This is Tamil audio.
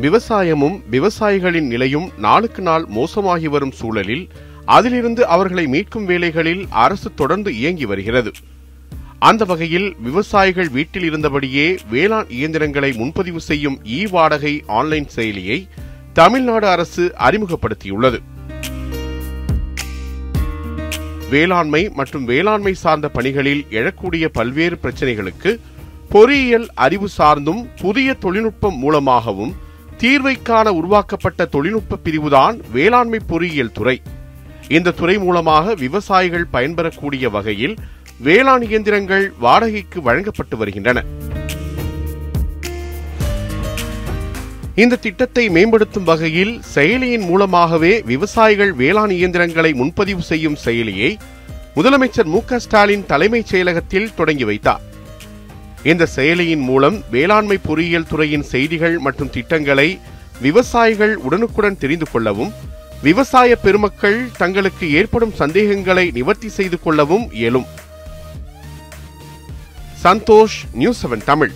விவசாயமும் விவசாயிகளின் நிலையும் நாளுக்கு நாள் மோசமாகி வரும் சூழலில் அதிலிருந்து அவர்களை மீட்கும் வேலைகளில் அரசு தொடர்ந்து இயங்கி வருகிறது. அந்த வகையில் விவசாயிகள் வீட்டில் இருந்தபடியே வேளாண் இயந்திரங்களை முன்பதிவு செய்யும் இ வாடகை ஆன்லைன் செயலியை தமிழ்நாடு அரசு அறிமுகப்படுத்தியுள்ளது. வேளாண்மை மற்றும் வேளாண்மை சார்ந்த பணிகளில் எழக்கூடிய பல்வேறு பிரச்சனைகளுக்கு பொறியியல் அறிவு சார்ந்தும் புதிய தொழில்நுட்பம் மூலமாகவும் தீர்வைக்கான உருவாக்கப்பட்ட தொழில்நுட்ப பிரிவுதான் வேளாண்மை பொறியியல் துறை. இந்த துறை மூலமாக விவசாயிகள் பயன்பெறக்கூடிய வகையில் வேளாண் இயந்திரங்கள் வாடகைக்கு வழங்கப்பட்டு வருகின்றன. இந்த திட்டத்தை மேம்படுத்தும் வகையில் செயலியின் மூலமாகவே விவசாயிகள் வேளாண் இயந்திரங்களை முன்பதிவு செய்யும் செயலியை முதலமைச்சர் மு க ஸ்டாலின் தலைமைச் செயலகத்தில் தொடங்கி வைத்தார். இந்த செயலியின் மூலம் வேளாண்மை பொறியியல் துறையின் செய்திகள் மற்றும் திட்டங்களை விவசாயிகள் உடனுக்குடன் தெரிந்து கொள்ளவும் விவசாய பெருமக்கள் தங்களுக்கு ஏற்படும் சந்தேகங்களை நிவர்த்தி செய்து கொள்ளவும் இயலும். Santosh news seven Tamil.